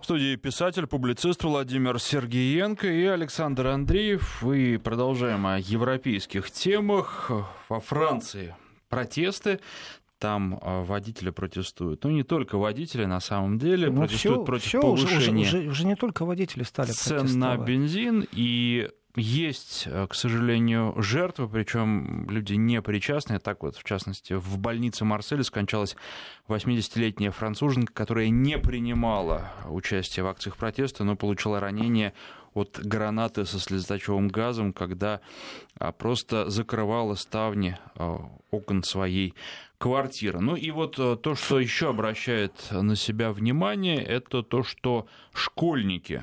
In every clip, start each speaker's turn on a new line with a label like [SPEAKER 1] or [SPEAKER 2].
[SPEAKER 1] В студии писатель, публицист Владимир Сергеенко и Александр Андреев. И продолжаем о европейских темах. Во Франции протесты. Там а, водители протестуют. Ну, не только водители, на самом деле, ну, протестуют все, против все, повышения
[SPEAKER 2] уже, уже, уже не только водители стали
[SPEAKER 1] цен на бензин. И есть, э, к сожалению, жертвы, причем люди не причастные. Так вот, в частности, в больнице Марселя скончалась 80-летняя француженка, которая не принимала участие в акциях протеста, но получила ранение от гранаты со слезоточивым газом, когда а, просто закрывала ставни а, окон своей квартиры. Ну и вот а, то, что еще обращает на себя внимание, это то, что школьники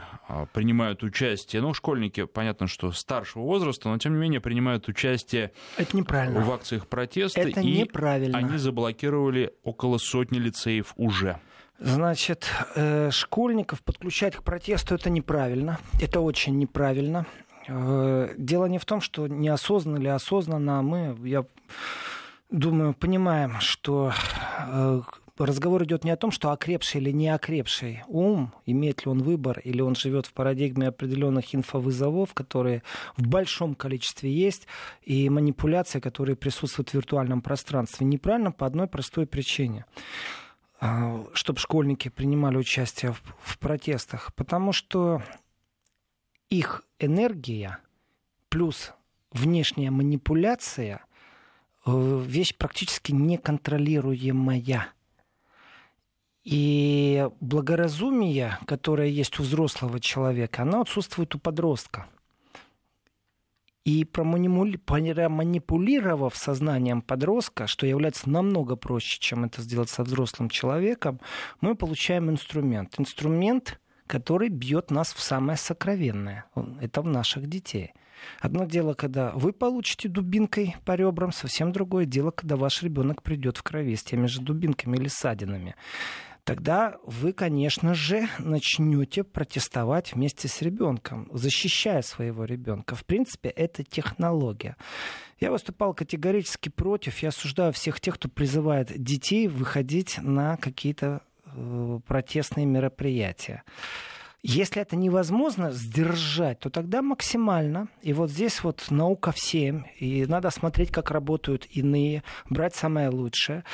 [SPEAKER 1] принимают участие. Ну, школьники, понятно, что старшего возраста, но тем не менее принимают участие
[SPEAKER 2] это неправильно.
[SPEAKER 1] в акциях протеста.
[SPEAKER 2] Это и неправильно.
[SPEAKER 1] они заблокировали около сотни лицеев уже.
[SPEAKER 2] Значит, э, школьников подключать к протесту это неправильно. Это очень неправильно. Э, дело не в том, что неосознанно или осознанно мы, я думаю, понимаем, что э, разговор идет не о том, что окрепший или не окрепший ум, имеет ли он выбор, или он живет в парадигме определенных инфовызовов, которые в большом количестве есть, и манипуляции, которые присутствуют в виртуальном пространстве. Неправильно по одной простой причине. А, чтобы школьники принимали участие в, в протестах, потому что их энергия плюс внешняя манипуляция э, вещь практически неконтролируемая. И благоразумие, которое есть у взрослого человека, оно отсутствует у подростка – и проманипулировав сознанием подростка, что является намного проще, чем это сделать со взрослым человеком, мы получаем инструмент. Инструмент, который бьет нас в самое сокровенное. Это в наших детей. Одно дело, когда вы получите дубинкой по ребрам, совсем другое дело, когда ваш ребенок придет в крови с теми же дубинками или ссадинами тогда вы, конечно же, начнете протестовать вместе с ребенком, защищая своего ребенка. В принципе, это технология. Я выступал категорически против, я осуждаю всех тех, кто призывает детей выходить на какие-то э, протестные мероприятия. Если это невозможно сдержать, то тогда максимально. И вот здесь вот наука всем. И надо смотреть, как работают иные, брать самое лучшее.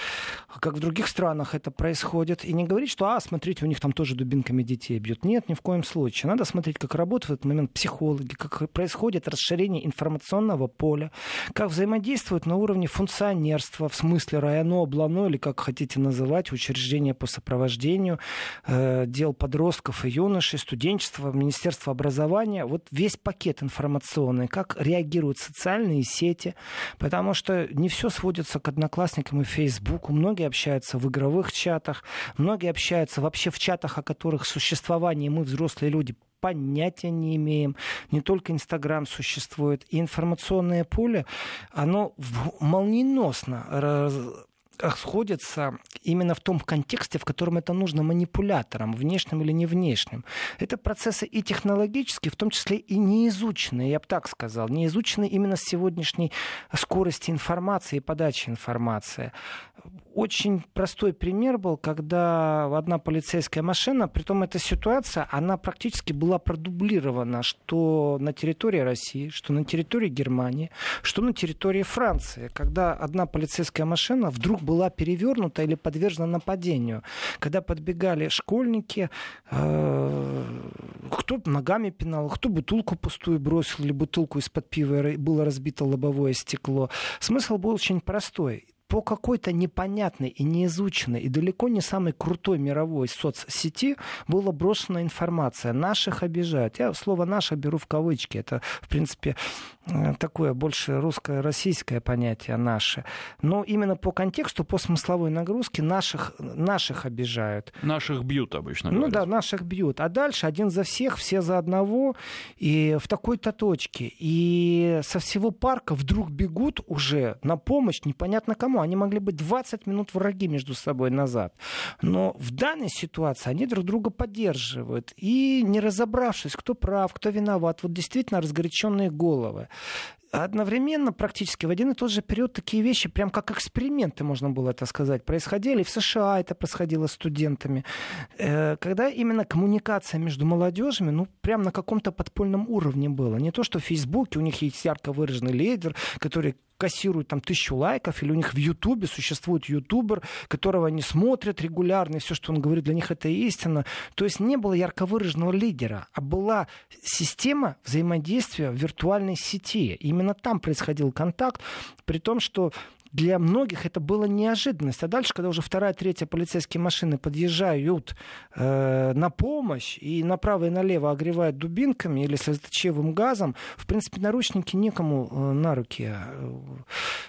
[SPEAKER 2] Как в других странах это происходит. И не говорить, что, а, смотрите, у них там тоже дубинками детей бьют. Нет, ни в коем случае. Надо смотреть, как работают в этот момент психологи, как происходит расширение информационного поля, как взаимодействуют на уровне функционерства, в смысле районо, облано, или как хотите называть, учреждения по сопровождению э, дел подростков и юношей, студенчества, Министерства образования, вот весь пакет информационный, как реагируют социальные сети, потому что не все сводится к одноклассникам и Фейсбуку. Многие общаются в игровых чатах, многие общаются вообще в чатах, о которых существовании мы, взрослые люди, понятия не имеем. Не только Инстаграм существует. И информационное поле, оно молниеносно сходятся именно в том контексте, в котором это нужно манипуляторам, внешним или не внешним. Это процессы и технологические, в том числе и неизученные, я бы так сказал, неизученные именно с сегодняшней скорости информации и подачи информации. Очень простой пример был, когда одна полицейская машина, при том эта ситуация, она практически была продублирована, что на территории России, что на территории Германии, что на территории Франции, когда одна полицейская машина вдруг была перевернута или подвержена нападению, когда подбегали школьники, э, кто ногами пинал, кто бутылку пустую бросил или бутылку из-под пива было разбито лобовое стекло. Смысл был очень простой по какой-то непонятной и неизученной и далеко не самой крутой мировой соцсети была брошена информация. Наших обижают. Я слово «наше» беру в кавычки. Это, в принципе, э, такое больше русско-российское понятие «наше». Но именно по контексту, по смысловой нагрузке наших, наших обижают.
[SPEAKER 1] Наших бьют обычно.
[SPEAKER 2] Ну говорят. да, наших бьют. А дальше один за всех, все за одного. И в такой-то точке. И со всего парка вдруг бегут уже на помощь непонятно кому они могли быть 20 минут враги между собой назад. Но в данной ситуации они друг друга поддерживают. И не разобравшись, кто прав, кто виноват, вот действительно разгоряченные головы одновременно практически в один и тот же период такие вещи, прям как эксперименты, можно было это сказать, происходили. В США это происходило с студентами. Э, когда именно коммуникация между молодежами, ну, прям на каком-то подпольном уровне было. Не то, что в Фейсбуке у них есть ярко выраженный лидер, который кассируют там тысячу лайков, или у них в Ютубе существует ютубер, которого они смотрят регулярно, и все, что он говорит, для них это истина. То есть не было ярко выраженного лидера, а была система взаимодействия в виртуальной сети. Именно там происходил контакт, при том, что для многих это была неожиданность. А дальше, когда уже вторая, третья полицейские машины подъезжают э, на помощь и направо и налево огревают дубинками или слезоточивым газом, в принципе, наручники некому э, на руки э,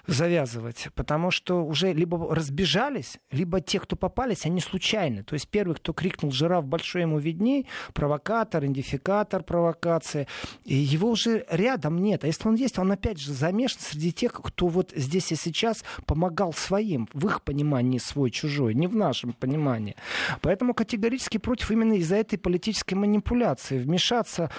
[SPEAKER 2] завязывать, потому что уже либо разбежались, либо те, кто попались, они случайны. То есть первый, кто крикнул «жираф большой ему видней», провокатор, идентификатор провокации, и его уже рядом нет. А если он есть, он опять же замешан среди тех, кто вот здесь и сейчас раз помогал своим, в их понимании свой-чужой, не в нашем понимании. Поэтому категорически против именно из-за этой политической манипуляции вмешаться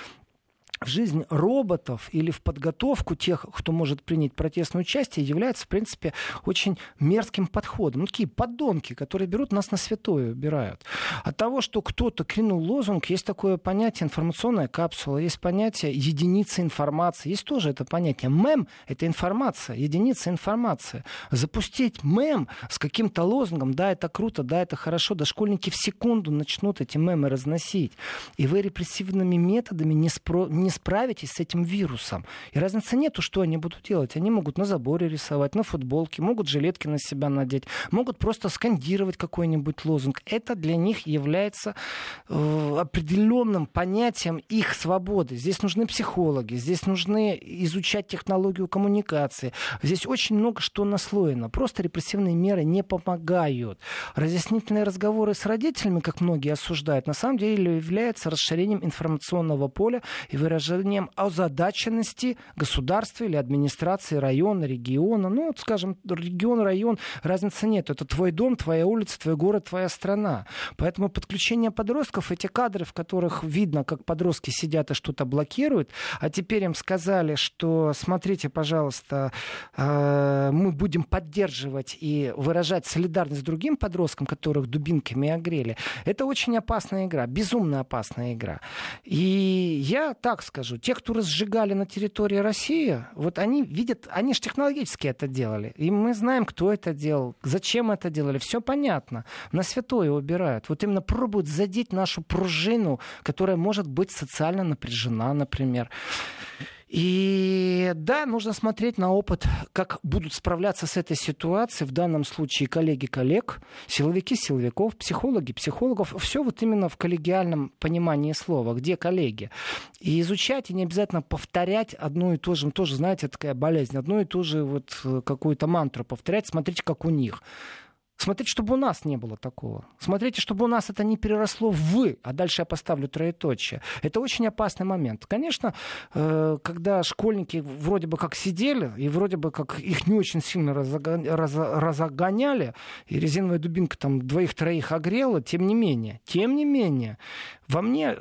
[SPEAKER 2] в жизнь роботов или в подготовку тех, кто может принять протестное участие, является, в принципе, очень мерзким подходом. Ну, такие подонки, которые берут нас на святое, убирают. От того, что кто-то кинул лозунг, есть такое понятие информационная капсула, есть понятие единицы информации, есть тоже это понятие. Мем — это информация, единица информации. Запустить мем с каким-то лозунгом, да, это круто, да, это хорошо, да школьники в секунду начнут эти мемы разносить. И вы репрессивными методами не, спро... не справитесь с этим вирусом. И разницы нету, что они будут делать. Они могут на заборе рисовать, на футболке, могут жилетки на себя надеть, могут просто скандировать какой-нибудь лозунг. Это для них является э, определенным понятием их свободы. Здесь нужны психологи, здесь нужны изучать технологию коммуникации. Здесь очень много что наслоено. Просто репрессивные меры не помогают. Разъяснительные разговоры с родителями, как многие осуждают, на самом деле являются расширением информационного поля и выражением выражением озадаченности государства или администрации района, региона. Ну, вот, скажем, регион, район, разницы нет. Это твой дом, твоя улица, твой город, твоя страна. Поэтому подключение подростков, эти кадры, в которых видно, как подростки сидят и что-то блокируют, а теперь им сказали, что смотрите, пожалуйста, э, мы будем поддерживать и выражать солидарность с другим подросткам, которых дубинками огрели. Это очень опасная игра, безумно опасная игра. И я так скажу, те, кто разжигали на территории России, вот они видят, они же технологически это делали. И мы знаем, кто это делал, зачем это делали, все понятно. На святое убирают. Вот именно пробуют задеть нашу пружину, которая может быть социально напряжена, например. И да, нужно смотреть на опыт, как будут справляться с этой ситуацией. В данном случае коллеги коллег, силовики силовиков, психологи психологов. Все вот именно в коллегиальном понимании слова, где коллеги. И изучать, и не обязательно повторять одну и ту же, тоже, знаете, такая болезнь, одну и ту же вот э, какую-то мантру повторять, смотрите, как у них. Смотрите, чтобы у нас не было такого. Смотрите, чтобы у нас это не переросло в «вы», а дальше я поставлю троеточие. Это очень опасный момент. Конечно, э, когда школьники вроде бы как сидели, и вроде бы как их не очень сильно разогоняли, и резиновая дубинка там двоих-троих огрела, тем не менее, тем не менее, во мне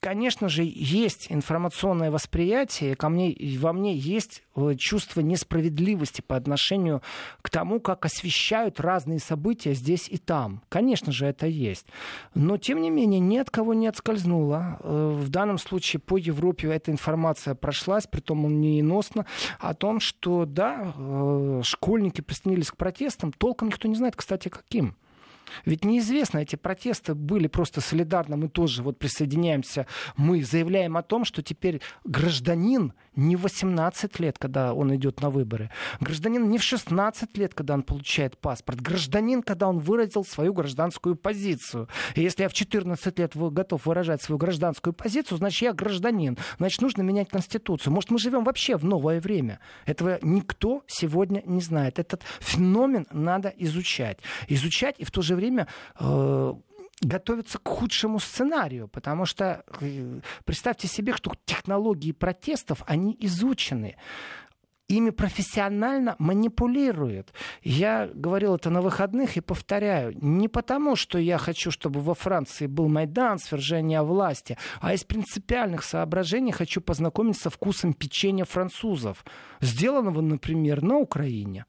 [SPEAKER 2] конечно же, есть информационное восприятие, ко мне, во мне есть э, чувство несправедливости по отношению к тому, как освещают разные события здесь и там. Конечно же, это есть. Но, тем не менее, ни от кого не отскользнуло. Э, в данном случае по Европе эта информация прошлась, при том он неиносно, о том, что, да, э, школьники присоединились к протестам. Толком никто не знает, кстати, каким. Ведь неизвестно, эти протесты были просто солидарны, мы тоже вот присоединяемся, мы заявляем о том, что теперь гражданин не в 18 лет, когда он идет на выборы, гражданин не в 16 лет, когда он получает паспорт, гражданин, когда он выразил свою гражданскую позицию. И если я в 14 лет готов выражать свою гражданскую позицию, значит, я гражданин, значит, нужно менять Конституцию. Может, мы живем вообще в новое время. Этого никто сегодня не знает. Этот феномен надо изучать. Изучать и в то же время э, готовиться к худшему сценарию, потому что э, представьте себе, что технологии протестов, они изучены. ими профессионально манипулируют. Я говорил это на выходных и повторяю. Не потому, что я хочу, чтобы во Франции был Майдан, свержение власти, а из принципиальных соображений хочу познакомиться со вкусом печенья французов, сделанного, например, на Украине.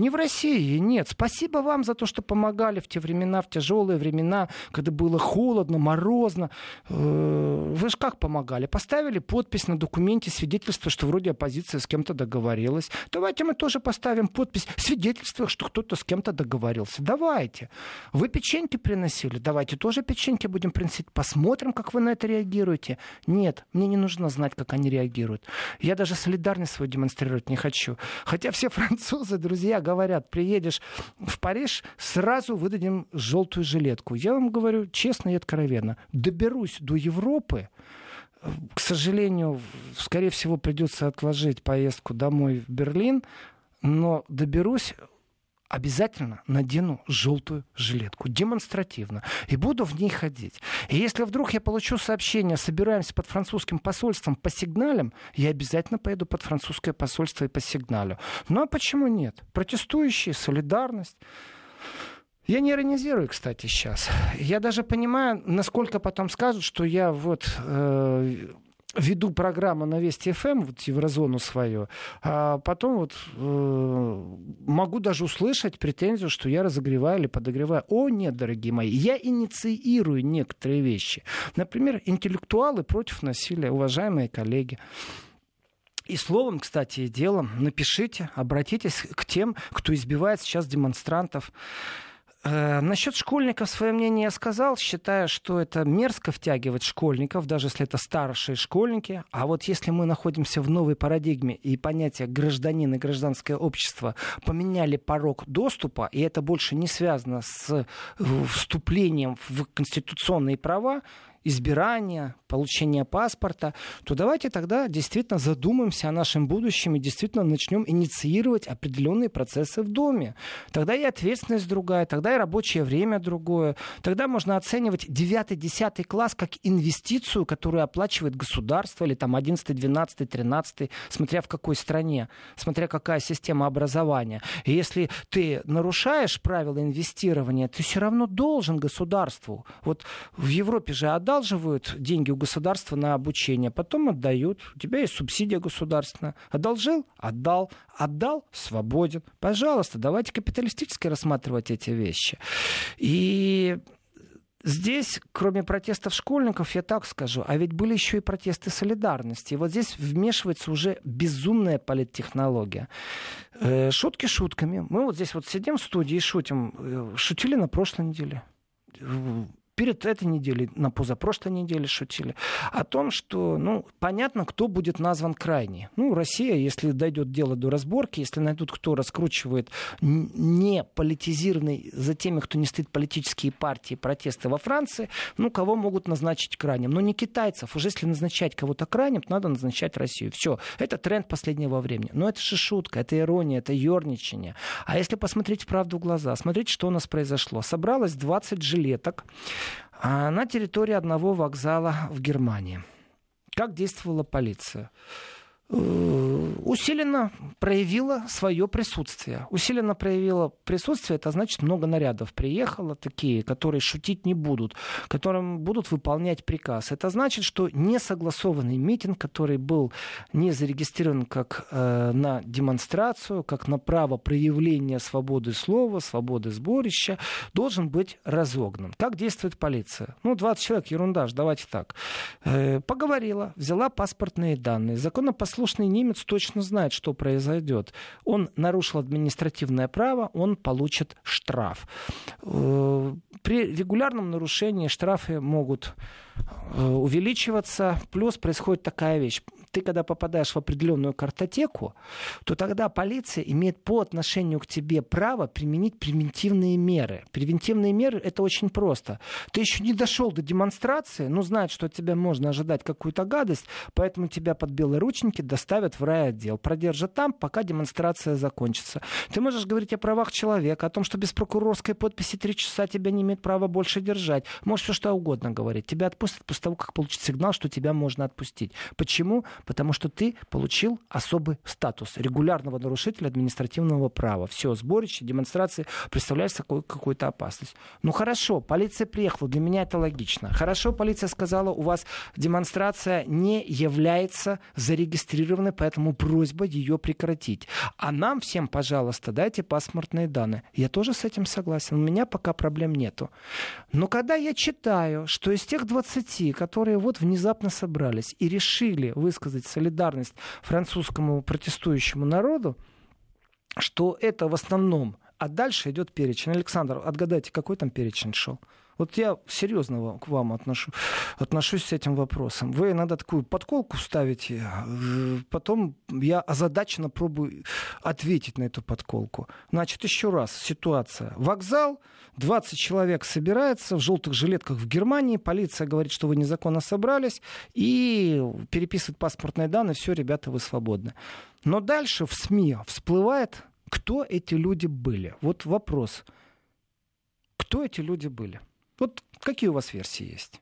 [SPEAKER 2] Не в России, нет. Спасибо вам за то, что помогали в те времена, в тяжелые времена, когда было холодно, морозно. Э, вы же как помогали? Поставили подпись на документе, свидетельство, что вроде оппозиция с кем-то договорилась. Давайте мы тоже поставим подпись, свидетельство, что кто-то с кем-то договорился. Давайте. Вы печеньки приносили? Давайте тоже печеньки будем приносить. Посмотрим, как вы на это реагируете. Нет, мне не нужно знать, как они реагируют. Я даже солидарность свою демонстрировать не хочу. Хотя все французы, друзья, говорят, приедешь в Париж, сразу выдадим желтую жилетку. Я вам говорю честно и откровенно. Доберусь до Европы, к сожалению, скорее всего, придется отложить поездку домой в Берлин, но доберусь обязательно надену желтую жилетку, демонстративно, и буду в ней ходить. И если вдруг я получу сообщение, собираемся под французским посольством по сигналям, я обязательно поеду под французское посольство и по сигналю. Ну а почему нет? Протестующие, солидарность. Я не иронизирую, кстати, сейчас. Я даже понимаю, насколько потом скажут, что я вот э, веду программу на Вести ФМ, вот еврозону свою, а потом вот э, могу даже услышать претензию, что я разогреваю или подогреваю. О, нет, дорогие мои, я инициирую некоторые вещи. Например, интеллектуалы против насилия, уважаемые коллеги. И словом, кстати, и делом напишите, обратитесь к тем, кто избивает сейчас демонстрантов. Э, насчет школьников свое мнение я сказал, считая, что это мерзко втягивать школьников, даже если это старшие школьники. А вот если мы находимся в новой парадигме и понятие гражданин и гражданское общество поменяли порог доступа, и это больше не связано с э, вступлением в конституционные права, избирания, получения паспорта, то давайте тогда действительно задумаемся о нашем будущем и действительно начнем инициировать определенные процессы в доме. Тогда и ответственность другая, тогда и рабочее время другое. Тогда можно оценивать 9-10 класс как инвестицию, которую оплачивает государство, или там 11, 12, 13, смотря в какой стране, смотря какая система образования. И если ты нарушаешь правила инвестирования, ты все равно должен государству. Вот в Европе же отдал одалживают деньги у государства на обучение, потом отдают. У тебя есть субсидия государственная. Одолжил? Отдал. Отдал? Свободен. Пожалуйста, давайте капиталистически рассматривать эти вещи. И Здесь, кроме протестов школьников, я так скажу, а ведь были еще и протесты солидарности. И вот здесь вмешивается уже безумная политтехнология. Э, шутки шутками. Мы вот здесь вот сидим в студии и шутим. Э, шутили на прошлой неделе перед этой неделей, на позапрошлой неделе шутили, о том, что, ну, понятно, кто будет назван крайний. Ну, Россия, если дойдет дело до разборки, если найдут, кто раскручивает не политизированный за теми, кто не стоит политические партии, протесты во Франции, ну, кого могут назначить крайним? Но не китайцев. Уже если назначать кого-то крайним, то надо назначать Россию. Все. Это тренд последнего времени. Но это же шутка, это ирония, это ерничание. А если посмотреть правду в глаза, смотрите, что у нас произошло. Собралось 20 жилеток, на территории одного вокзала в Германии. Как действовала полиция? Э, усиленно проявила свое присутствие. Усиленно проявила присутствие, это значит много нарядов приехало, такие, которые шутить не будут, которым будут выполнять приказ. Это значит, что несогласованный митинг, который был не зарегистрирован как э, на демонстрацию, как на право проявления свободы слова, свободы сборища, должен быть разогнан. Как действует полиция? Ну, 20 человек, ерунда, давайте так. Э, поговорила, взяла паспортные данные, законопослушные послушный немец точно знает, что произойдет. Он нарушил административное право, он получит штраф. Э, при регулярном нарушении штрафы могут э, увеличиваться. Плюс происходит такая вещь ты когда попадаешь в определенную картотеку, то тогда полиция имеет по отношению к тебе право применить превентивные меры. Превентивные меры это очень просто. Ты еще не дошел до демонстрации, но знает, что от тебя можно ожидать какую-то гадость, поэтому тебя под белые ручники доставят в райотдел. Продержат там, пока демонстрация закончится. Ты можешь говорить о правах человека, о том, что без прокурорской подписи три часа тебя не имеет права больше держать. Можешь все что угодно говорить. Тебя отпустят после того, как получит сигнал, что тебя можно отпустить. Почему? Потому что ты получил особый статус регулярного нарушителя административного права. Все, сборище, демонстрации, представляешь собой какую-то опасность. Ну хорошо, полиция приехала, для меня это логично. Хорошо, полиция сказала, у вас демонстрация не является зарегистрированной, поэтому просьба ее прекратить. А нам всем, пожалуйста, дайте паспортные данные. Я тоже с этим согласен. У меня пока проблем нету. Но когда я читаю, что из тех 20, которые вот внезапно собрались и решили высказать солидарность французскому протестующему народу, что это в основном, а дальше идет перечень. Александр, отгадайте, какой там перечень шел? Вот я серьезно к вам отношу, отношусь с этим вопросом. Вы иногда такую подколку ставите, потом я озадаченно пробую ответить на эту подколку. Значит, еще раз, ситуация. Вокзал, 20 человек собирается в желтых жилетках в Германии, полиция говорит, что вы незаконно собрались, и переписывает паспортные данные, все, ребята, вы свободны. Но дальше в СМИ всплывает, кто эти люди были. Вот вопрос. Кто эти люди были? Вот какие у вас версии есть?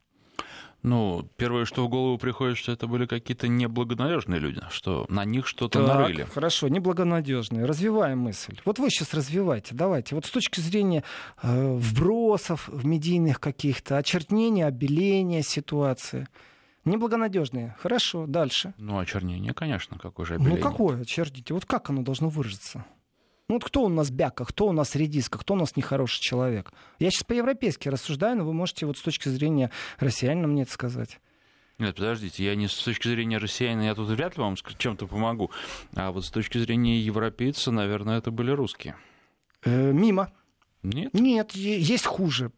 [SPEAKER 1] Ну, первое, что в голову приходит, что это были какие-то неблагонадежные люди, что на них что-то так, нарыли.
[SPEAKER 2] Хорошо, неблагонадежные. Развиваем мысль. Вот вы сейчас развивайте, давайте. Вот с точки зрения э, вбросов в медийных каких-то, очернения, обеления ситуации. Неблагонадежные. Хорошо, дальше.
[SPEAKER 1] Ну, очернение, конечно, какое же обеление.
[SPEAKER 2] Ну, какое очерните? Вот как оно должно выразиться? Ну вот кто у нас бяка, кто у нас редиска, кто у нас нехороший человек? Я сейчас по-европейски рассуждаю, но вы можете вот с точки зрения россиянина мне это сказать.
[SPEAKER 1] Нет, подождите, я не с точки зрения россиянина, я тут вряд ли вам чем-то помогу. А вот с точки зрения европейца, наверное, это были русские.
[SPEAKER 2] Э, мимо.
[SPEAKER 1] Нет?
[SPEAKER 2] Нет, есть хуже.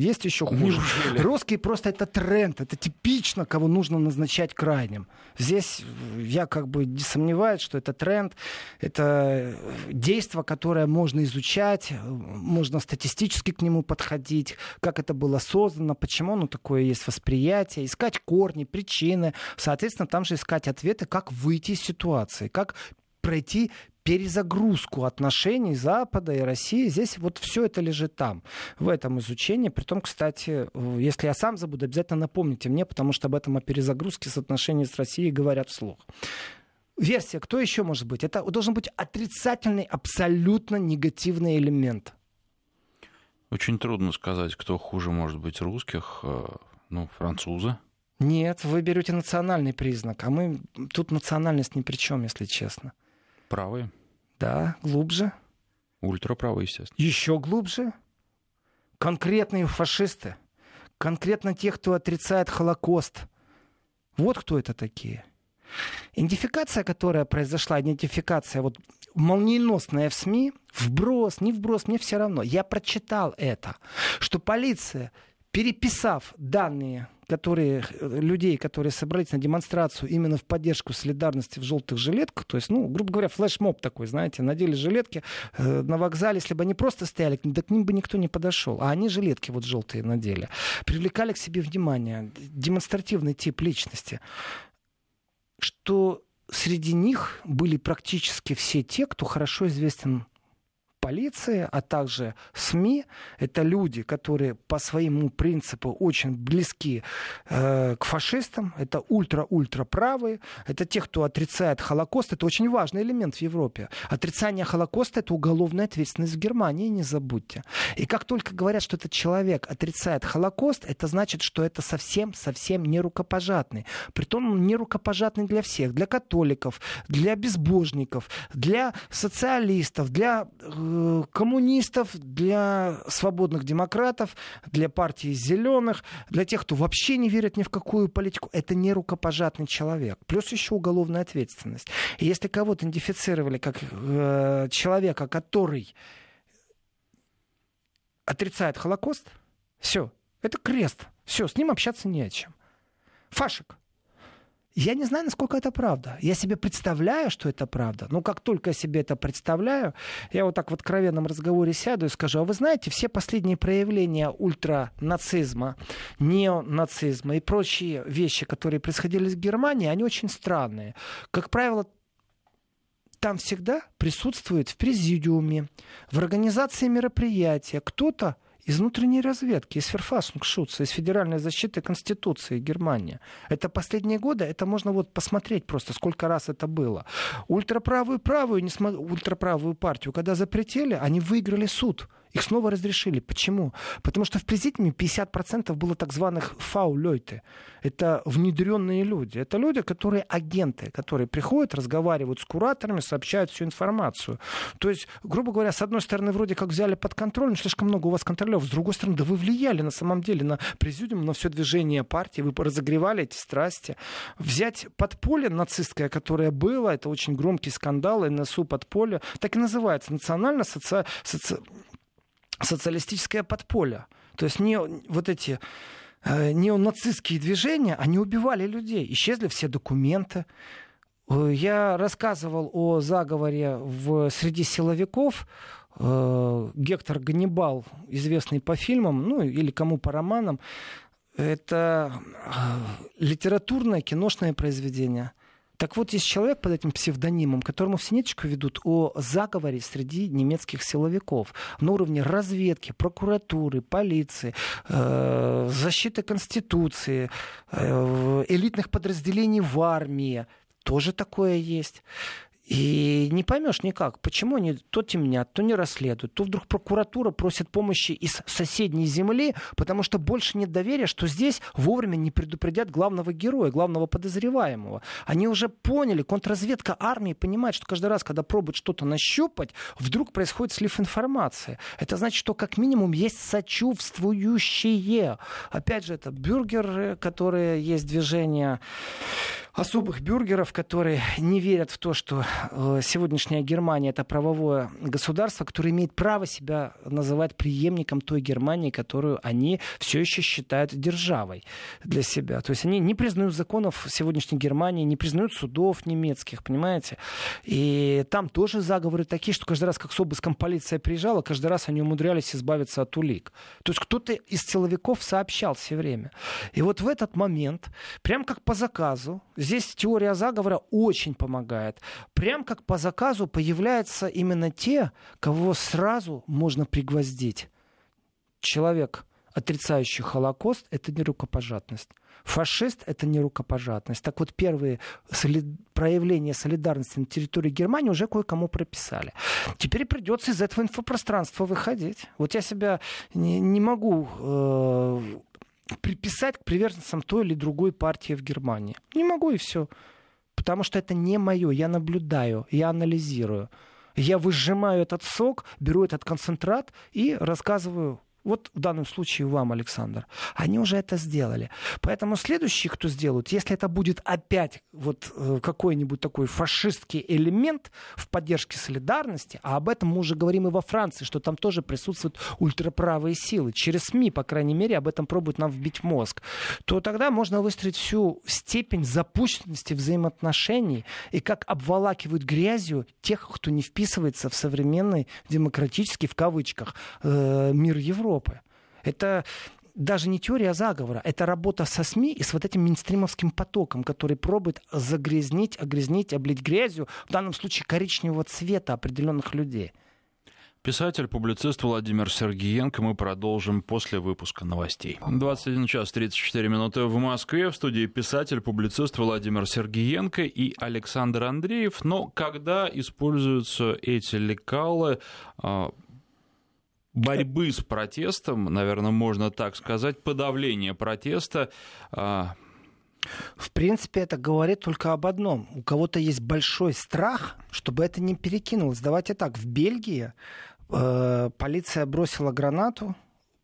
[SPEAKER 2] Есть еще хуже. Неужели? Русские просто это тренд, это типично, кого нужно назначать крайним. Здесь я как бы не сомневаюсь, что это тренд, это действие, которое можно изучать, можно статистически к нему подходить, как это было создано, почему оно такое есть восприятие, искать корни, причины, соответственно, там же искать ответы, как выйти из ситуации, как пройти перезагрузку отношений Запада и России. Здесь вот все это лежит там, в этом изучении. Притом, кстати, если я сам забуду, обязательно напомните мне, потому что об этом о перезагрузке с отношений с Россией говорят вслух. Версия, кто еще может быть? Это должен быть отрицательный, абсолютно негативный элемент.
[SPEAKER 1] Очень трудно сказать, кто хуже может быть русских. Э, ну, французы.
[SPEAKER 2] Нет, вы берете национальный признак, а мы тут национальность ни при чем, если честно.
[SPEAKER 1] Правые?
[SPEAKER 2] Да, глубже.
[SPEAKER 1] Ультраправые, естественно.
[SPEAKER 2] Еще глубже. Конкретные фашисты. Конкретно те, кто отрицает Холокост. Вот кто это такие. Идентификация, которая произошла, идентификация вот молниеносная в СМИ, вброс, не вброс, мне все равно. Я прочитал это, что полиция, переписав данные которые, э, людей, которые собрались на демонстрацию именно в поддержку солидарности в желтых жилетках, то есть, ну, грубо говоря, флешмоб такой, знаете, надели жилетки э, на вокзале, если бы они просто стояли, да к ним бы никто не подошел, а они жилетки вот желтые надели, привлекали к себе внимание, демонстративный тип личности, что среди них были практически все те, кто хорошо известен полиции, а также СМИ. Это люди, которые по своему принципу очень близки э, к фашистам. Это ультра-ультра правые. Это те, кто отрицает Холокост. Это очень важный элемент в Европе. Отрицание Холокоста — это уголовная ответственность в Германии, не забудьте. И как только говорят, что этот человек отрицает Холокост, это значит, что это совсем-совсем не рукопожатный. Притом он не рукопожатный для всех. Для католиков, для безбожников, для социалистов, для э, коммунистов, для свободных демократов, для партии зеленых, для тех, кто вообще не верит ни в какую политику. Это не рукопожатный человек. Плюс еще уголовная ответственность. И если кого-то идентифицировали как э, человека, который отрицает Холокост, все, это крест. Все, с ним общаться не о чем. Фашик. Я не знаю, насколько это правда. Я себе представляю, что это правда. Но как только я себе это представляю, я вот так в откровенном разговоре сяду и скажу, а вы знаете, все последние проявления ультранацизма, неонацизма и прочие вещи, которые происходили в Германии, они очень странные. Как правило, там всегда присутствует в президиуме, в организации мероприятия кто-то из внутренней разведки, из Ферфасунгшутца, из Федеральной защиты Конституции Германии. Это последние годы, это можно вот посмотреть просто, сколько раз это было. Ультраправую правую, не см... ультраправую партию, когда запретили, они выиграли суд. Их снова разрешили. Почему? Потому что в президиуме 50% было так званых фаулёйты. Это внедренные люди. Это люди, которые агенты, которые приходят, разговаривают с кураторами, сообщают всю информацию. То есть, грубо говоря, с одной стороны, вроде как взяли под контроль, но слишком много у вас контролеров. С другой стороны, да вы влияли на самом деле на президиум, на все движение партии, вы разогревали эти страсти. Взять подполье нацистское, которое было, это очень громкий скандал, НСУ подполье, так и называется, национально-социальное соци социалистическое подполье. То есть не вот эти э, неонацистские движения, они убивали людей. Исчезли все документы. Э, я рассказывал о заговоре в, среди силовиков. Э, Гектор Ганнибал, известный по фильмам, ну или кому по романам, это литературное киношное произведение. Так вот, есть человек под этим псевдонимом, которому в синеточку ведут о заговоре среди немецких силовиков на уровне разведки, прокуратуры, полиции, э, защиты Конституции, э, элитных подразделений в армии. Тоже такое есть. И не поймешь никак, почему они то темнят, то не расследуют, то вдруг прокуратура просит помощи из соседней земли, потому что больше нет доверия, что здесь вовремя не предупредят главного героя, главного подозреваемого. Они уже поняли, контрразведка армии понимает, что каждый раз, когда пробует что-то нащупать, вдруг происходит слив информации. Это значит, что как минимум есть сочувствующие. Опять же, это бюргеры, которые есть движение особых бюргеров, которые не верят в то, что э, сегодняшняя Германия это правовое государство, которое имеет право себя называть преемником той Германии, которую они все еще считают державой для себя. То есть они не признают законов сегодняшней Германии, не признают судов немецких, понимаете? И там тоже заговоры такие, что каждый раз, как с обыском полиция приезжала, каждый раз они умудрялись избавиться от улик. То есть кто-то из силовиков сообщал все время. И вот в этот момент, прям как по заказу, Здесь теория заговора очень помогает. Прям как по заказу появляются именно те, кого сразу можно пригвоздить. Человек, отрицающий Холокост, это не рукопожатность. Фашист — это не рукопожатность. Так вот, первые солид... проявления солидарности на территории Германии уже кое-кому прописали. Теперь придется из этого инфопространства выходить. Вот я себя не, не могу э, приписать к приверженцам той или другой партии в Германии. Не могу и все. Потому что это не мое. Я наблюдаю, я анализирую. Я выжимаю этот сок, беру этот концентрат и рассказываю вот в данном случае вам, Александр. Они уже это сделали. Поэтому следующий, кто сделают, если это будет опять вот э, какой-нибудь такой фашистский элемент в поддержке солидарности, а об этом мы уже говорим и во Франции, что там тоже присутствуют ультраправые силы. Через СМИ, по крайней мере, об этом пробуют нам вбить мозг. То тогда можно выстроить всю степень запущенности взаимоотношений и как обволакивают грязью тех, кто не вписывается в современный демократический, в кавычках, э, мир Европы. Европы. Это даже не теория заговора, это работа со СМИ и с вот этим минстримовским потоком, который пробует загрязнить, огрязнить, облить грязью, в данном случае коричневого цвета определенных людей.
[SPEAKER 1] Писатель, публицист Владимир Сергиенко. Мы продолжим после выпуска новостей. 21 час 34 минуты в Москве. В студии писатель, публицист Владимир Сергиенко и Александр Андреев. Но когда используются эти лекалы, а, борьбы с протестом, наверное, можно так сказать, подавления протеста. А,
[SPEAKER 2] в принципе, это говорит только об одном. У кого-то есть большой страх, чтобы это не перекинулось. Давайте так, в Бельгии э, полиция бросила гранату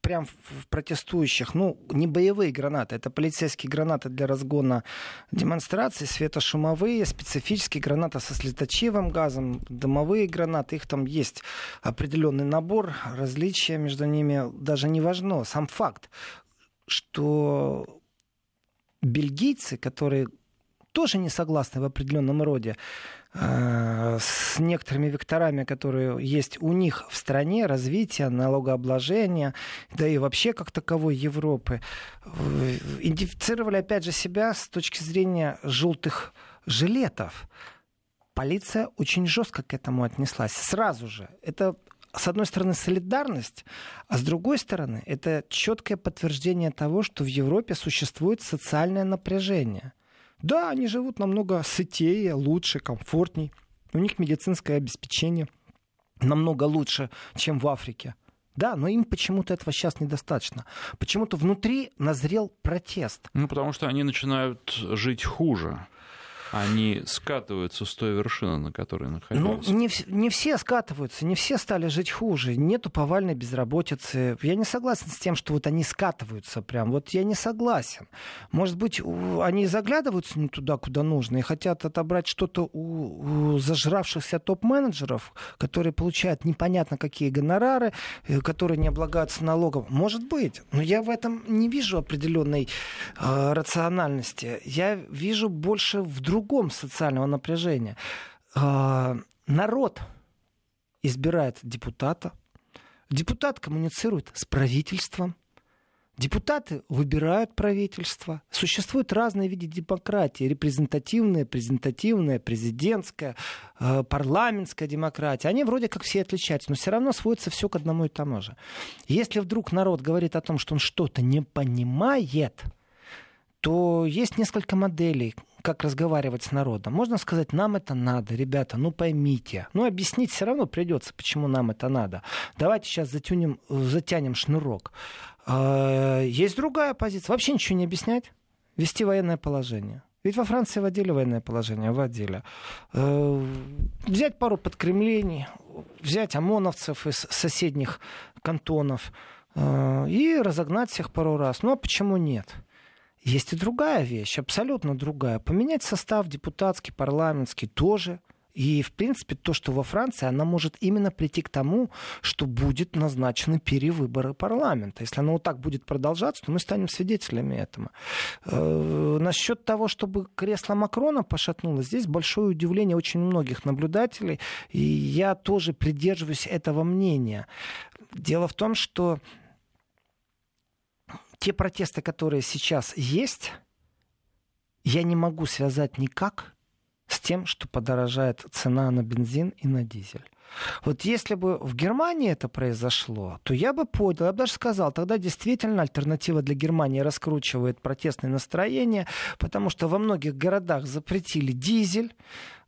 [SPEAKER 2] прям в протестующих, ну, не боевые гранаты, это полицейские гранаты для разгона демонстраций, светошумовые, специфические гранаты со слезоточивым газом, дымовые гранаты, их там есть определенный набор, различия между ними даже не важно. Сам факт, что бельгийцы, которые тоже не согласны в определенном роде с некоторыми векторами, которые есть у них в стране, развития, налогообложения, да и вообще как таковой Европы, э, идентифицировали опять же себя с точки зрения желтых жилетов. Полиция очень жестко к этому отнеслась. Сразу же. Это с одной стороны, солидарность, а с другой стороны, это четкое подтверждение того, что в Европе существует социальное напряжение. Да, они живут намного сытее, лучше, комфортней. У них медицинское обеспечение намного лучше, чем в Африке. Да, но им почему-то этого сейчас недостаточно. Почему-то внутри назрел протест.
[SPEAKER 1] Ну, потому что они начинают жить хуже они скатываются с той вершины, на которой находились?
[SPEAKER 2] Ну, не, не все скатываются, не все стали жить хуже. Нету повальной безработицы. Я не согласен с тем, что вот они скатываются прям. Вот я не согласен. Может быть, они заглядываются не туда, куда нужно, и хотят отобрать что-то у, у зажравшихся топ-менеджеров, которые получают непонятно какие гонорары, э, которые не облагаются налогом. Может быть. Но я в этом не вижу определенной э, рациональности. Я вижу больше в другом другом социального напряжения. А, народ избирает депутата, депутат коммуницирует с правительством, Депутаты выбирают правительство. Существуют разные виды демократии. Репрезентативная, презентативная, президентская, э, парламентская демократия. Они вроде как все отличаются, но все равно сводится все к одному и тому же. Если вдруг народ говорит о том, что он что-то не понимает, то есть несколько моделей, как разговаривать с народом. Можно сказать, нам это надо, ребята, ну поймите. Ну объяснить все равно придется, почему нам это надо. Давайте сейчас затянем, затянем шнурок. А, есть другая позиция. Вообще ничего не объяснять. Вести военное положение. Ведь во Франции вводили военное положение, вводили. Э, взять пару подкремлений, взять ОМОНовцев из соседних кантонов э, и разогнать всех пару раз. Ну а почему нет? Есть и другая вещь, абсолютно другая. Поменять состав депутатский, парламентский тоже. И, в принципе, то, что во Франции, она может именно прийти к тому, что будет назначены перевыборы парламента. Если оно вот так будет продолжаться, то мы станем свидетелями этому. Э, насчет того, чтобы кресло Макрона пошатнулось, здесь большое удивление очень многих наблюдателей. И я тоже придерживаюсь этого мнения. Дело в том, что те протесты, которые сейчас есть, я не могу связать никак с тем, что подорожает цена на бензин и на дизель. Вот если бы в Германии это произошло, то я бы понял, я бы даже сказал, тогда действительно альтернатива для Германии раскручивает протестные настроения, потому что во многих городах запретили дизель,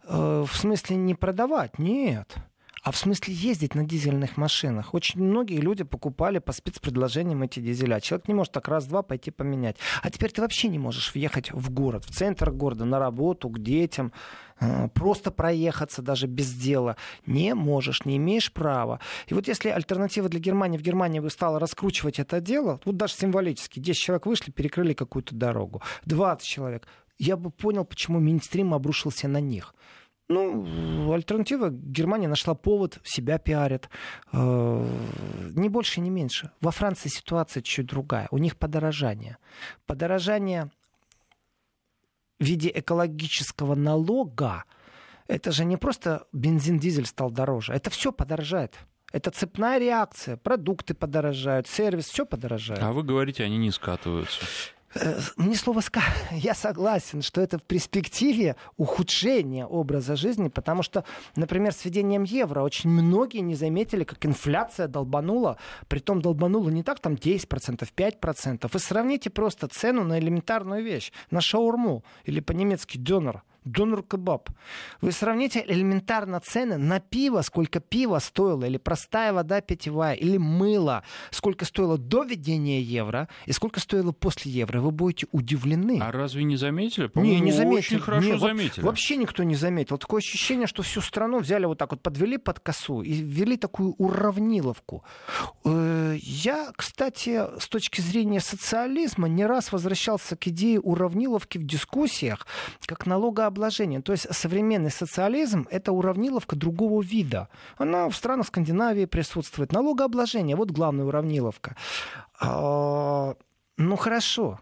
[SPEAKER 2] э, в смысле не продавать, нет а в смысле ездить на дизельных машинах. Очень многие люди покупали по спецпредложениям эти дизеля. Человек не может так раз-два пойти поменять. А теперь ты вообще не можешь въехать в город, в центр города, на работу, к детям э, просто проехаться даже без дела. Не можешь, не имеешь права. И вот если альтернатива для Германии в Германии бы стала раскручивать это дело, вот даже символически, 10 человек вышли, перекрыли какую-то дорогу, 20 человек, я бы понял, почему Минстрим обрушился на них. Ну, альтернатива. Германия нашла повод, себя пиарит. Э, не больше, не меньше. Во Франции ситуация чуть другая. У них подорожание. Подорожание в виде экологического налога. Это же не просто бензин, дизель стал дороже. Это все подорожает. Это цепная реакция. Продукты подорожают, сервис, все подорожает.
[SPEAKER 1] А вы говорите, они не скатываются.
[SPEAKER 2] Э, мне слово ска, я согласен, что это в перспективе ухудшение образа жизни, потому что, например, с введением евро очень многие не заметили, как инфляция долбанула, притом долбанула не так, там 10%, 5%. Вы сравните просто цену на элементарную вещь, на шаурму или по-немецки донор – донор-кебаб. Вы сравните элементарно цены на пиво, сколько пива стоило, или простая вода питьевая, или мыло, сколько стоило до введения евро и сколько стоило после евро. Вы будете удивлены.
[SPEAKER 1] А разве не заметили?
[SPEAKER 2] Не, не заметили. Очень
[SPEAKER 1] хорошо
[SPEAKER 2] не,
[SPEAKER 1] заметили.
[SPEAKER 2] Вообще никто не заметил. Такое ощущение, что всю страну взяли вот так вот, подвели под косу и ввели такую уравниловку. Э, я, кстати, с точки зрения социализма не раз возвращался к идее уравниловки в дискуссиях, как налогообложения налогообложения. То есть современный социализм — это уравниловка другого вида. Она в странах Скандинавии присутствует. Налогообложение — вот главная уравниловка. А, ну хорошо.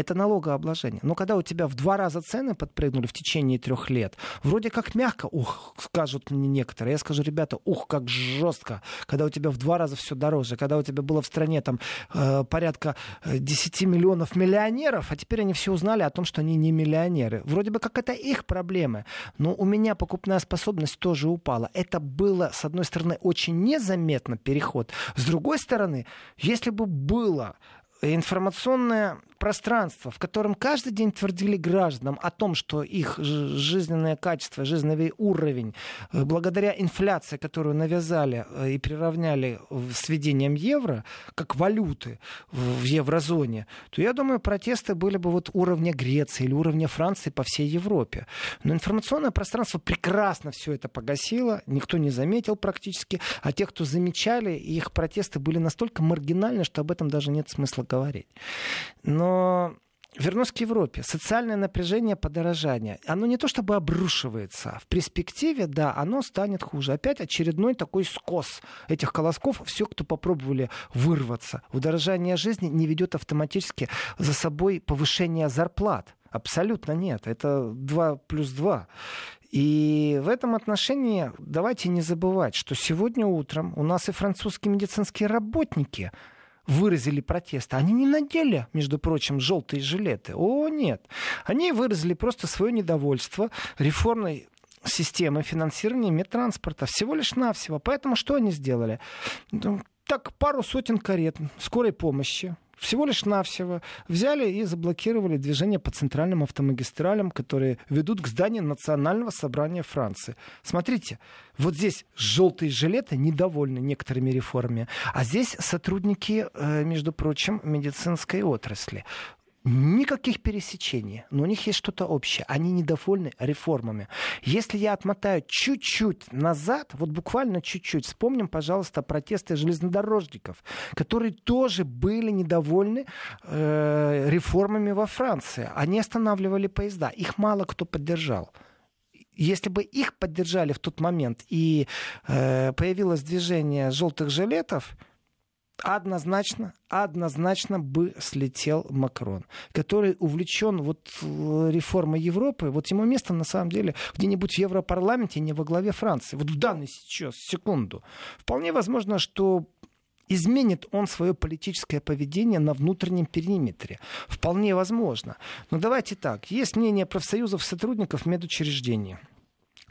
[SPEAKER 2] Это налогообложение. Но когда у тебя в два раза цены подпрыгнули в течение трех лет, вроде как мягко, ух, скажут мне некоторые, я скажу, ребята, ух, как жестко, когда у тебя в два раза все дороже, когда у тебя было в стране там э, порядка 10 миллионов миллионеров, а теперь они все узнали о том, что они не миллионеры. Вроде бы как это их проблемы, но у меня покупная способность тоже упала. Это было, с одной стороны, очень незаметно переход, с другой стороны, если бы было информационное пространство, в котором каждый день твердили гражданам о том, что их жизненное качество, жизненный уровень, э, благодаря инфляции, которую навязали э, и приравняли с введением евро, как валюты в еврозоне, то я думаю, протесты были бы вот уровня Греции или уровня Франции по всей Европе. Но информационное пространство прекрасно все это погасило, никто не заметил практически, а те, кто замечали, их протесты были настолько маргинальны, что об этом даже нет смысла говорить. Но вернусь к Европе. Социальное напряжение, подорожание. Оно не то чтобы обрушивается. В перспективе, да, оно станет хуже. Опять очередной такой скос этих колосков. Все, кто попробовали вырваться. Удорожание жизни не ведет автоматически за собой повышение зарплат. Абсолютно нет. Это 2 плюс 2. И в этом отношении давайте не забывать, что сегодня утром у нас и французские медицинские работники – выразили протест. Они не надели, между прочим, желтые жилеты. О, нет. Они выразили просто свое недовольство реформой системы финансирования медтранспорта. Всего лишь навсего. Поэтому что они сделали? Ну, так, пару сотен карет скорой помощи всего лишь навсего взяли и заблокировали движение по центральным автомагистралям, которые ведут к зданию Национального собрания Франции. Смотрите, вот здесь желтые жилеты недовольны некоторыми реформами, а здесь сотрудники, э, между прочим, медицинской отрасли. Никаких пересечений, но у них есть что-то общее. Они недовольны реформами. Если я отмотаю чуть-чуть назад, вот буквально чуть-чуть, вспомним, пожалуйста, протесты железнодорожников, которые тоже были недовольны э, реформами во Франции. Они останавливали поезда. Их мало кто поддержал если бы их поддержали в тот момент и э, появилось движение желтых жилетов, однозначно, однозначно бы слетел Макрон, который увлечен вот э, реформой Европы. Вот ему место, на самом деле, где-нибудь в Европарламенте, не во главе Франции. Вот в данный сейчас, секунду. Вполне возможно, что изменит он свое политическое поведение на внутреннем периметре. Вполне возможно. Но давайте так. Есть мнение профсоюзов сотрудников медучреждений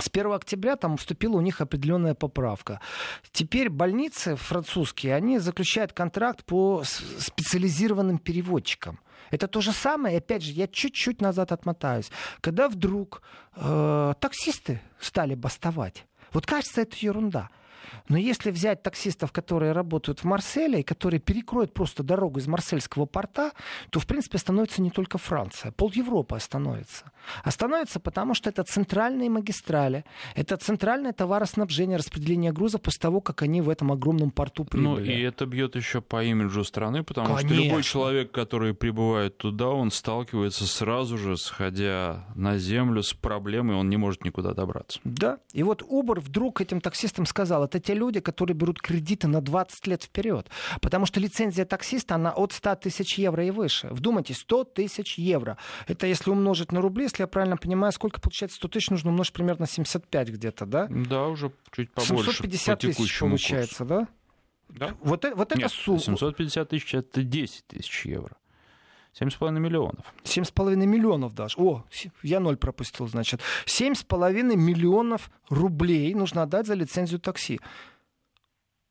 [SPEAKER 2] с 1 октября там вступила у них определенная поправка. Теперь больницы французские, они заключают контракт по специализированным переводчикам. Это то же самое, и опять же, я чуть-чуть назад отмотаюсь. Когда вдруг э, таксисты стали бастовать, вот кажется, это ерунда. Но если взять таксистов, которые работают в Марселе, и которые перекроют просто дорогу из Марсельского порта, то, в принципе, становится не только Франция. Пол Европы остановится. Остановится, потому что это центральные магистрали, это центральное товароснабжение, распределение грузов после того, как они в этом огромном порту прибыли.
[SPEAKER 1] Ну, и это бьет еще по имиджу страны, потому Конечно. что любой человек, который прибывает туда, он сталкивается сразу же, сходя на землю, с проблемой, он не может никуда добраться.
[SPEAKER 2] Да. И вот Uber вдруг этим таксистам сказал, это те люди, которые берут кредиты на 20 лет вперед. Потому что лицензия таксиста, она от 100 тысяч евро и выше. Вдумайтесь, 100 тысяч евро. Это если умножить на рубли, если я правильно понимаю, сколько получается 100 тысяч, нужно умножить примерно 75 где-то, да?
[SPEAKER 1] Да, уже чуть побольше.
[SPEAKER 2] 750 по тысяч получается, курсу. да?
[SPEAKER 1] Да.
[SPEAKER 2] Вот, э, вот это
[SPEAKER 1] Нет,
[SPEAKER 2] сумма.
[SPEAKER 1] 750 тысяч это 10 тысяч евро. 7,5 миллионов.
[SPEAKER 2] 7,5 миллионов даже. О, я ноль пропустил, значит. 7,5 миллионов рублей нужно отдать за лицензию такси.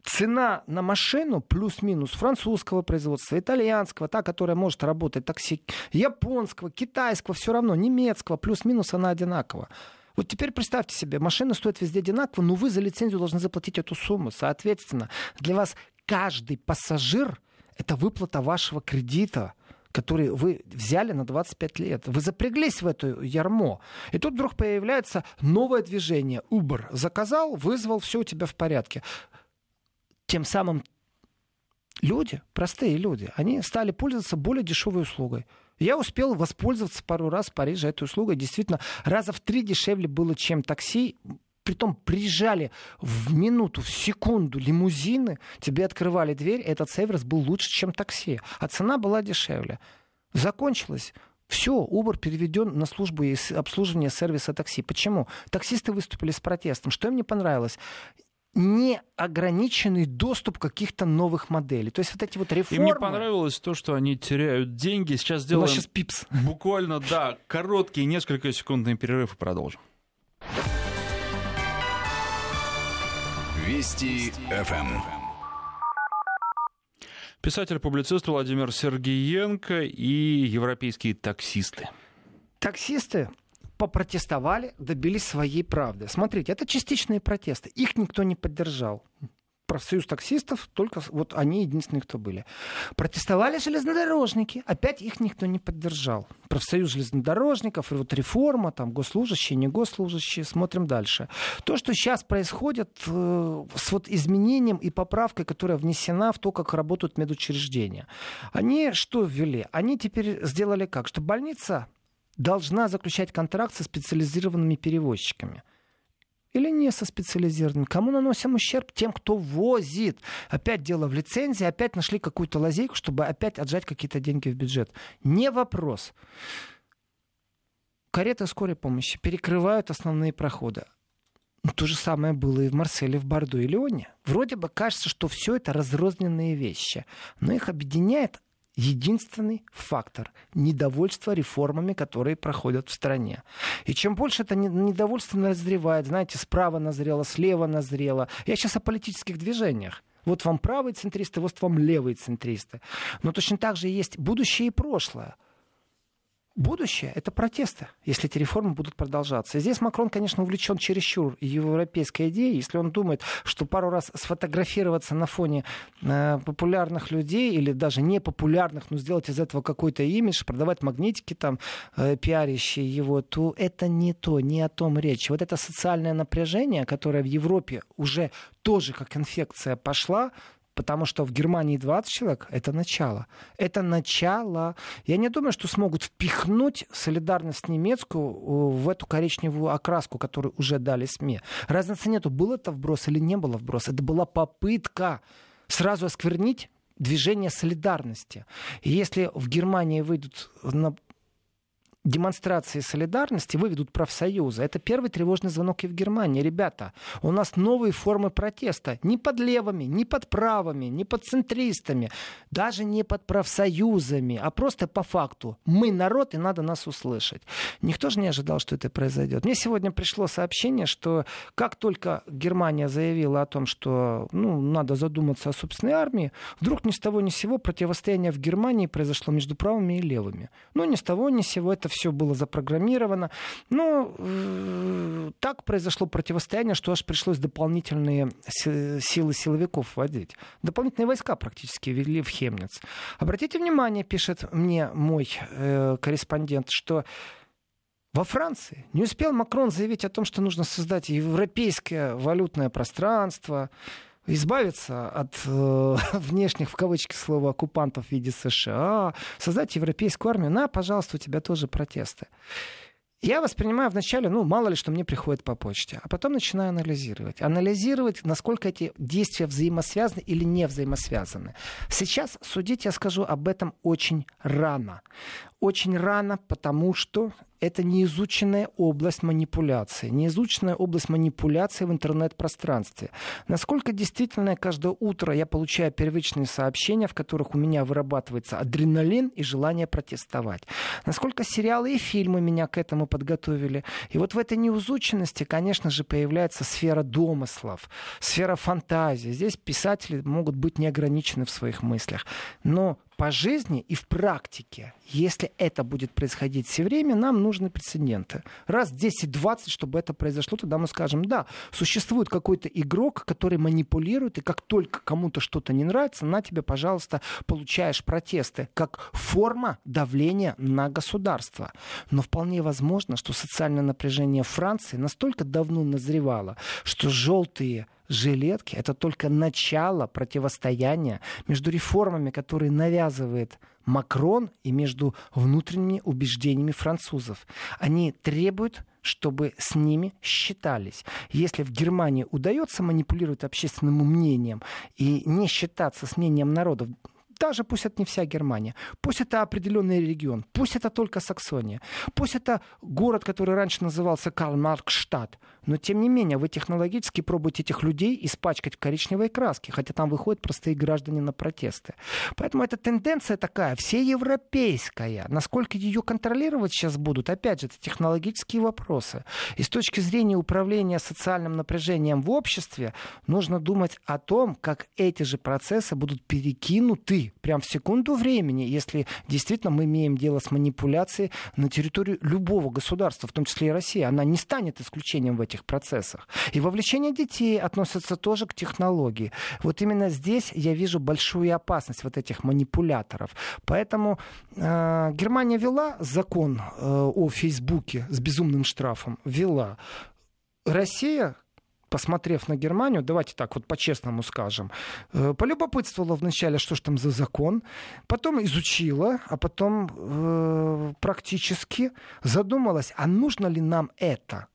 [SPEAKER 2] Цена на машину плюс-минус французского производства, итальянского, та, которая может работать такси, японского, китайского, все равно, немецкого, плюс-минус она одинакова. Вот теперь представьте себе, машина стоит везде одинаково, но вы за лицензию должны заплатить эту сумму. Соответственно, для вас каждый пассажир — это выплата вашего кредита — который вы взяли на 25 лет. Вы запряглись в эту ярмо. И тут вдруг появляется новое движение. Uber заказал, вызвал, все у тебя в порядке. Тем самым люди, простые люди, они стали пользоваться более дешевой услугой. Я успел воспользоваться пару раз в Париже этой услугой. Действительно, раза в три дешевле было, чем такси притом приезжали в минуту, в секунду лимузины, тебе открывали дверь, этот сервис был лучше, чем такси, а цена была дешевле. Закончилось. Все, Uber переведен на службу обслуживания сервиса такси. Почему? Таксисты выступили с протестом. Что им не понравилось? неограниченный доступ каких-то новых моделей. То есть вот эти вот реформы...
[SPEAKER 1] Им не понравилось то, что они теряют деньги. Сейчас сделаем сейчас пипс. буквально, да, короткий, несколько секундный перерыв и продолжим.
[SPEAKER 3] Вести ФМ.
[SPEAKER 1] Писатель-публицист Владимир Сергеенко и европейские таксисты.
[SPEAKER 2] Таксисты попротестовали, добились своей правды. Смотрите, это частичные протесты. Их никто не поддержал. Профсоюз таксистов, только вот они единственные, кто были. Протестовали железнодорожники, опять их никто не поддержал. Профсоюз железнодорожников, вот реформа, там, госслужащие, не госслужащие, смотрим дальше. То, что сейчас происходит э, с вот изменением и поправкой, которая внесена в то, как работают медучреждения, они что ввели? Они теперь сделали как? Что больница должна заключать контракт со специализированными перевозчиками. Или не со специализированными. Кому наносим ущерб? Тем, кто возит. Опять дело в лицензии, опять нашли какую-то лазейку, чтобы опять отжать какие-то деньги в бюджет. Не вопрос. Кареты скорой помощи перекрывают основные проходы. Ну, то же самое было и в Марселе, в Бордо и Леоне. Вроде бы кажется, что все это разрозненные вещи, но их объединяет единственный фактор – недовольство реформами, которые проходят в стране. И чем больше это недовольство назревает, знаете, справа назрело, слева назрело. Я сейчас о политических движениях. Вот вам правые центристы, вот вам левые центристы. Но точно так же есть будущее и прошлое – Будущее — это протесты, если эти реформы будут продолжаться. И здесь Макрон, конечно, увлечен чересчур европейской идеей. Если он думает, что пару раз сфотографироваться на фоне э, популярных людей или даже непопулярных, но сделать из этого какой-то имидж, продавать магнитики там, э, пиарящие его, то это не то, не о том речь. Вот это социальное напряжение, которое в Европе уже тоже как инфекция пошла, Потому что в Германии 20 человек — это начало. Это начало. Я не думаю, что смогут впихнуть солидарность немецкую э, в эту коричневую окраску, которую уже дали СМИ. Разницы нету, был это вброс или не было вброс. Это была попытка сразу осквернить движение солидарности. И если в Германии выйдут на демонстрации солидарности выведут профсоюзы. Это первый тревожный звонок и в Германии. Ребята, у нас новые формы протеста. Не под левыми, не под правыми, не под центристами, даже не под профсоюзами, а просто по факту. Мы народ, и надо нас услышать. Никто же не ожидал, что это произойдет. Мне сегодня пришло сообщение, что как только Германия заявила о том, что ну, надо задуматься о собственной армии, вдруг ни с того ни с сего противостояние в Германии произошло между правыми и левыми. Ну, ни с того ни с сего это все было запрограммировано. Но э, так произошло противостояние, что аж пришлось дополнительные силы силовиков вводить. Дополнительные войска практически ввели в Хемниц. Обратите внимание, пишет мне мой э, корреспондент, что во Франции не успел Макрон заявить о том, что нужно создать европейское валютное пространство, избавиться от э, внешних, в кавычки, слова, оккупантов в виде США, создать европейскую армию, на, пожалуйста, у тебя тоже протесты. Я воспринимаю вначале, ну, мало ли, что мне приходит по почте, а потом начинаю анализировать. Анализировать, насколько эти действия взаимосвязаны или не взаимосвязаны. Сейчас судить я скажу об этом очень рано. Очень рано, потому что это неизученная область манипуляции, неизученная область манипуляции в интернет-пространстве. Насколько действительно каждое утро я получаю первичные сообщения, в которых у меня вырабатывается адреналин и желание протестовать. Насколько сериалы и фильмы меня к этому подготовили. И вот в этой неизученности, конечно же, появляется сфера домыслов, сфера фантазии. Здесь писатели могут быть неограничены в своих мыслях. Но по жизни и в практике, если это будет происходить все время, нам нужны прецеденты. Раз 10-20, чтобы это произошло, тогда мы скажем, да, существует какой-то игрок, который манипулирует, и как только кому-то что-то не нравится, на тебе, пожалуйста, получаешь протесты, как форма давления на государство. Но вполне возможно, что социальное напряжение Франции настолько давно назревало, что желтые жилетки — это только начало противостояния между реформами, которые навязывает Макрон, и между внутренними убеждениями французов. Они требуют чтобы с ними считались. Если в Германии удается манипулировать общественным мнением и не считаться с мнением народов, даже пусть это не вся Германия, пусть это определенный регион, пусть это только Саксония, пусть это город, который раньше назывался Карл-Маркштадт, но тем не менее вы технологически пробуете этих людей испачкать в коричневой краске, хотя там выходят простые граждане на протесты. Поэтому эта тенденция такая, всеевропейская. Насколько ее контролировать сейчас будут, опять же, это технологические вопросы. И с точки зрения управления социальным напряжением в обществе, нужно думать о том, как эти же процессы будут перекинуты прямо в секунду времени, если действительно мы имеем дело с манипуляцией на территорию любого государства, в том числе и России. Она не станет исключением в этих процессах. И вовлечение детей относится тоже к технологии. Вот именно здесь я вижу большую опасность вот этих манипуляторов. Поэтому э, Германия ввела закон э, о Фейсбуке с безумным штрафом. Ввела. Россия посмотрев на Германию, давайте так вот по-честному скажем, э, полюбопытствовала вначале, что ж там за закон, потом изучила, а потом э, практически задумалась, а нужно ли нам это?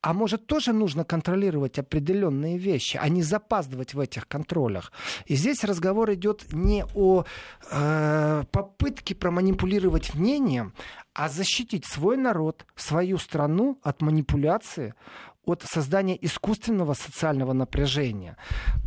[SPEAKER 2] А может, тоже нужно контролировать определенные вещи, а не запаздывать в этих контролях. И здесь разговор идет не о э, попытке проманипулировать мнением, а защитить свой народ, свою страну от манипуляции, от создания искусственного социального напряжения.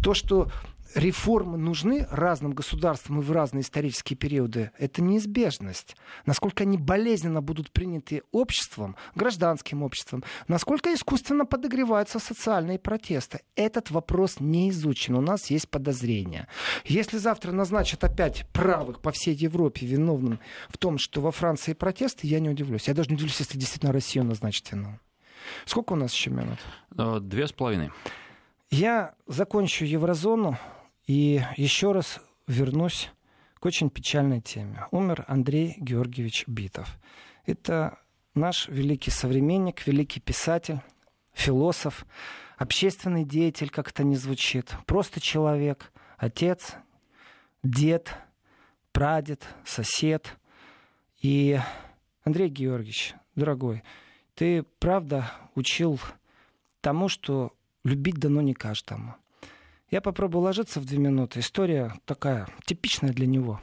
[SPEAKER 2] То, что реформы нужны разным государствам и в разные исторические периоды, это неизбежность. Насколько они болезненно будут приняты обществом, гражданским обществом, насколько искусственно подогреваются социальные протесты. Этот вопрос не изучен, у нас есть подозрения. Если завтра назначат опять правых по всей Европе виновным в том, что во Франции протесты, я не удивлюсь. Я даже не удивлюсь, если действительно Россию назначат виновным. Сколько у нас еще минут?
[SPEAKER 1] Э, две с половиной.
[SPEAKER 2] Я закончу еврозону и еще раз вернусь к очень печальной теме. Умер Андрей Георгиевич Битов. Это наш великий современник, великий писатель, философ, общественный деятель, как это ни звучит, просто человек, отец, дед, прадед, сосед. И Андрей Георгиевич, дорогой, ты правда учил тому, что любить дано не каждому. Я попробую ложиться в две минуты. История такая, типичная для него.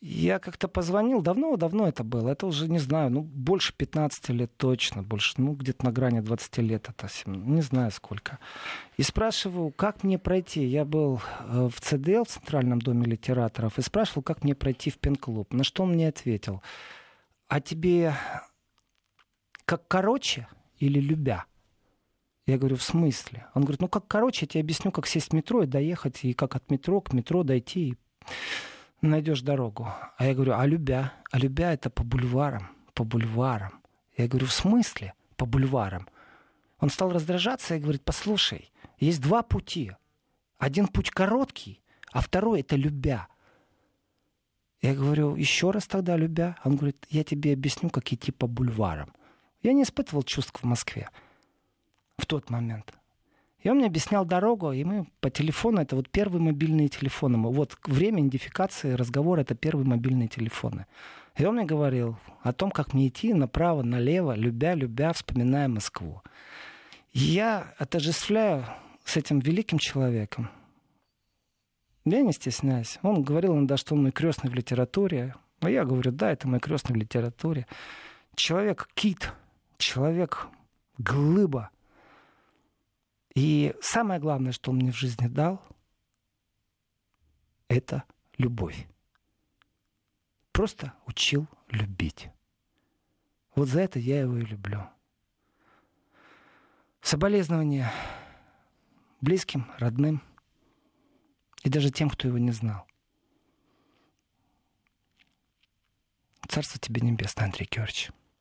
[SPEAKER 2] Я как-то позвонил, давно-давно это было, это уже, не знаю, ну, больше 15 лет точно, больше, ну, где-то на грани 20 лет, это не знаю сколько. И спрашиваю, как мне пройти. Я был э, в ЦДЛ, в Центральном доме литераторов, и спрашивал, как мне пройти в пен-клуб. На что он мне ответил, а тебе как короче или любя? Я говорю, в смысле? Он говорит, ну как короче, я тебе объясню, как сесть в метро и доехать, и как от метро к метро дойти, и найдешь дорогу. А я говорю, а любя? А любя это по бульварам, по бульварам. Я говорю, в смысле по бульварам? Он стал раздражаться и говорит, послушай, есть два пути. Один путь короткий, а второй это любя. Я говорю, еще раз тогда любя. Он говорит, я тебе объясню, как идти по бульварам. Я не испытывал чувств в Москве в тот момент. И он мне объяснял дорогу, и мы по телефону, это вот первые мобильные телефоны. Вот время идентификации разговора, это первые мобильные телефоны. И он мне говорил о том, как мне идти направо, налево, любя, любя, вспоминая Москву. И я отождествляю с этим великим человеком. Я не стесняюсь. Он говорил иногда, что он мой крестный в литературе. А я говорю, да, это мой крестный в литературе. Человек-кит, человек-глыба, и самое главное, что он мне в жизни дал, это любовь. Просто учил любить. Вот за это я его и люблю. Соболезнования близким, родным и даже тем, кто его не знал. Царство тебе небесное, Андрей Георгиевич.